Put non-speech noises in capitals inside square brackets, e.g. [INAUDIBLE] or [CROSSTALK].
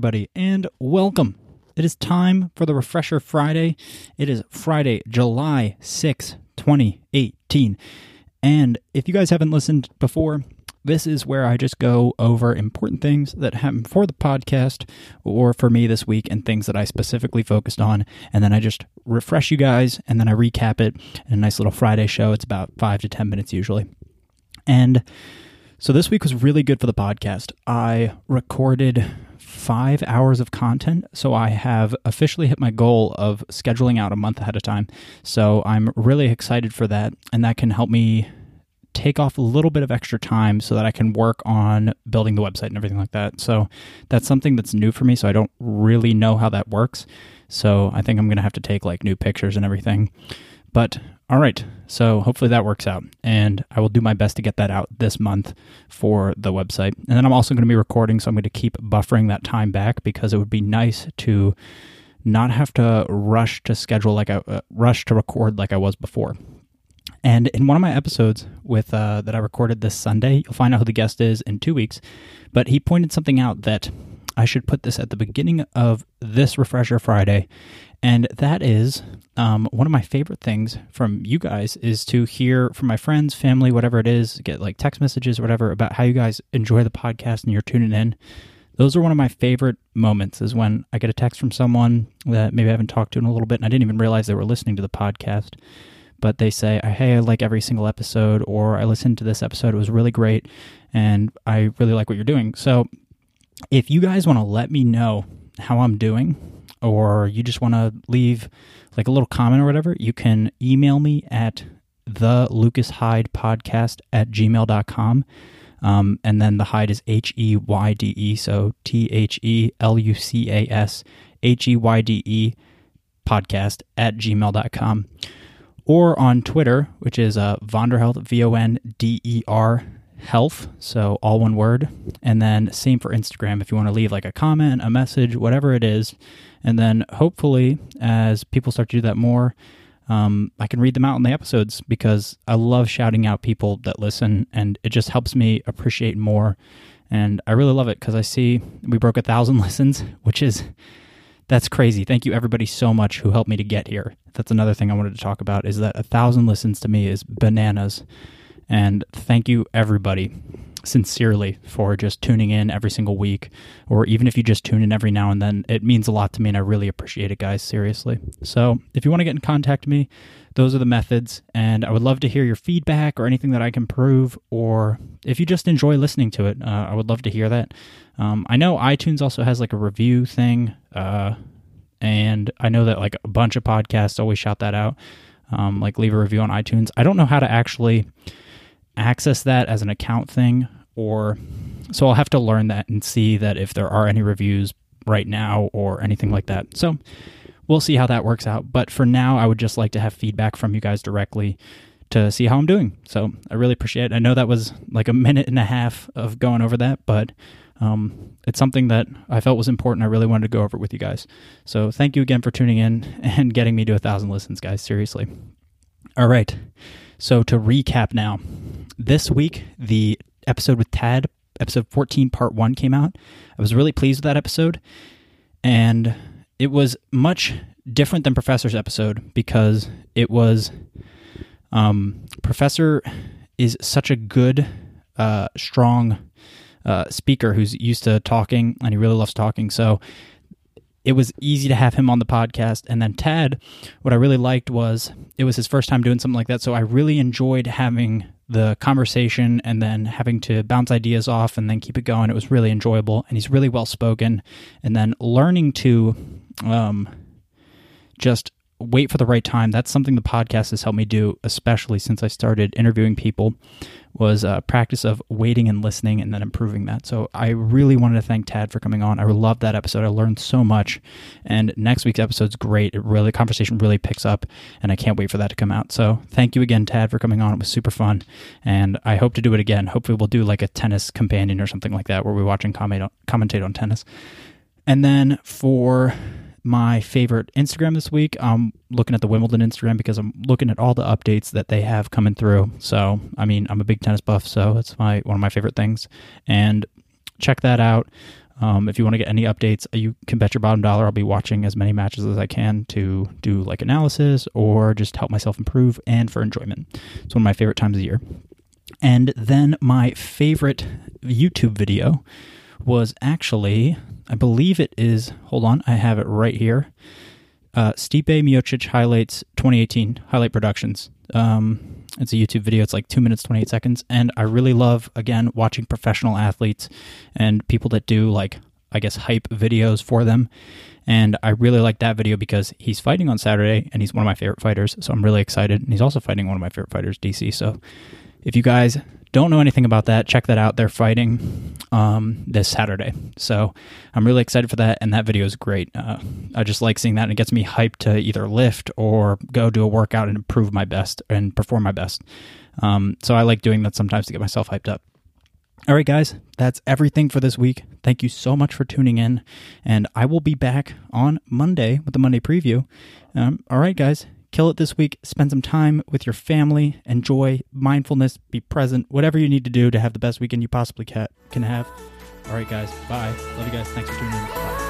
everybody, and welcome. It is time for the Refresher Friday. It is Friday, July 6, 2018. And if you guys haven't listened before, this is where I just go over important things that happen for the podcast or for me this week and things that I specifically focused on. And then I just refresh you guys and then I recap it in a nice little Friday show. It's about five to 10 minutes usually. And so this week was really good for the podcast. I recorded five hours of content. So I have officially hit my goal of scheduling out a month ahead of time. So I'm really excited for that. And that can help me take off a little bit of extra time so that I can work on building the website and everything like that. So that's something that's new for me. So I don't really know how that works. So I think I'm going to have to take like new pictures and everything. But all right, so hopefully that works out. And I will do my best to get that out this month for the website. And then I'm also going to be recording, so I'm going to keep buffering that time back because it would be nice to not have to rush to schedule like I uh, rush to record like I was before. And in one of my episodes with uh, that I recorded this Sunday, you'll find out who the guest is in two weeks. But he pointed something out that I should put this at the beginning of this Refresher Friday, and that is um, one of my favorite things from you guys is to hear from my friends, family, whatever it is, get like text messages or whatever about how you guys enjoy the podcast and you're tuning in. Those are one of my favorite moments is when I get a text from someone that maybe I haven't talked to in a little bit and I didn't even realize they were listening to the podcast but they say, hey, I like every single episode, or I listened to this episode, it was really great, and I really like what you're doing. So if you guys want to let me know how I'm doing, or you just want to leave like a little comment or whatever, you can email me at the Lucas Heyde podcast at gmail.com. Um, and then the Heyde is H E Y D E, so T H E L U C A S H E Y D E podcast at gmail.com or on Twitter, which is uh, Vonderhealth, V O N D E R health, so all one word. And then same for Instagram if you want to leave like a comment, a message, whatever it is. And then hopefully, as people start to do that more, um, I can read them out in the episodes because I love shouting out people that listen, and it just helps me appreciate more. And I really love it because I see we broke a thousand [LAUGHS] listens, which is that's crazy. Thank you everybody so much who helped me to get here. That's another thing I wanted to talk about is that a thousand listens to me is bananas. And thank you everybody sincerely for just tuning in every single week or even if you just tune in every now and then it means a lot to me and i really appreciate it guys seriously. So if you want to get in contact with me those are the methods and i would love to hear your feedback or anything that i can prove or if you just enjoy listening to it uh, i would love to hear that. Um, I know iTunes also has like a review thing, uh, and I know that like a bunch of podcasts always shout that out, um, like leave a review on iTunes. I don't know how to actually access that as an account thing, or so I'll have to learn that and see that if there are any reviews right now or anything like that. So we'll see how that works out. But for now, I would just like to have feedback from you guys directly to see how I'm doing. So I really appreciate it. I know that was like a minute and a half of going over that, but um, it's something that I felt was important. I really wanted to go over it with you guys. So thank you again for tuning in [LAUGHS] and getting me to a thousand listens, guys. Seriously. All right. So to recap now, this week the episode with Tad, episode 14, part one, came out. I was really pleased with that episode, and it was much different than Professor's episode because it was um, Professor is such a good, uh, strong uh, speaker who's used to talking and he really loves talking. So it was easy to have him on the podcast. And then Tad, what I really liked was it was his first time doing something like that. So I really enjoyed having the conversation and then having to bounce ideas off and then keep it going. It was really enjoyable. And he's really well spoken. And then learning to um, just wait for the right time. That's something the podcast has helped me do, especially since I started interviewing people was a practice of waiting and listening and then improving that. So I really wanted to thank Tad for coming on. I loved that episode. I learned so much. And next week's episode's great. It really the conversation really picks up and I can't wait for that to come out. So thank you again, Tad, for coming on. It was super fun. And I hope to do it again. Hopefully we'll do like a tennis companion or something like that where we watch and commentate on tennis. And then for my favorite Instagram this week. I'm looking at the Wimbledon Instagram because I'm looking at all the updates that they have coming through. So, I mean, I'm a big tennis buff, so it's my one of my favorite things. And check that out. Um, if you want to get any updates, you can bet your bottom dollar I'll be watching as many matches as I can to do like analysis or just help myself improve and for enjoyment. It's one of my favorite times of the year. And then my favorite YouTube video was actually, I believe it is, hold on, I have it right here. Uh, Stipe Miocic highlights 2018 highlight productions. Um, it's a YouTube video. It's like two minutes, 28 seconds. And I really love, again, watching professional athletes and people that do like, I guess, hype videos for them. And I really like that video because he's fighting on Saturday and he's one of my favorite fighters. So I'm really excited. And he's also fighting one of my favorite fighters, DC. So if you guys don't know anything about that, check that out. They're fighting um, this Saturday. So I'm really excited for that. And that video is great. Uh, I just like seeing that. And it gets me hyped to either lift or go do a workout and improve my best and perform my best. Um, so I like doing that sometimes to get myself hyped up. All right, guys, that's everything for this week. Thank you so much for tuning in. And I will be back on Monday with the Monday preview. Um, all right, guys, kill it this week. Spend some time with your family. Enjoy mindfulness. Be present. Whatever you need to do to have the best weekend you possibly can have. All right, guys. Bye. Love you guys. Thanks for tuning in. Bye.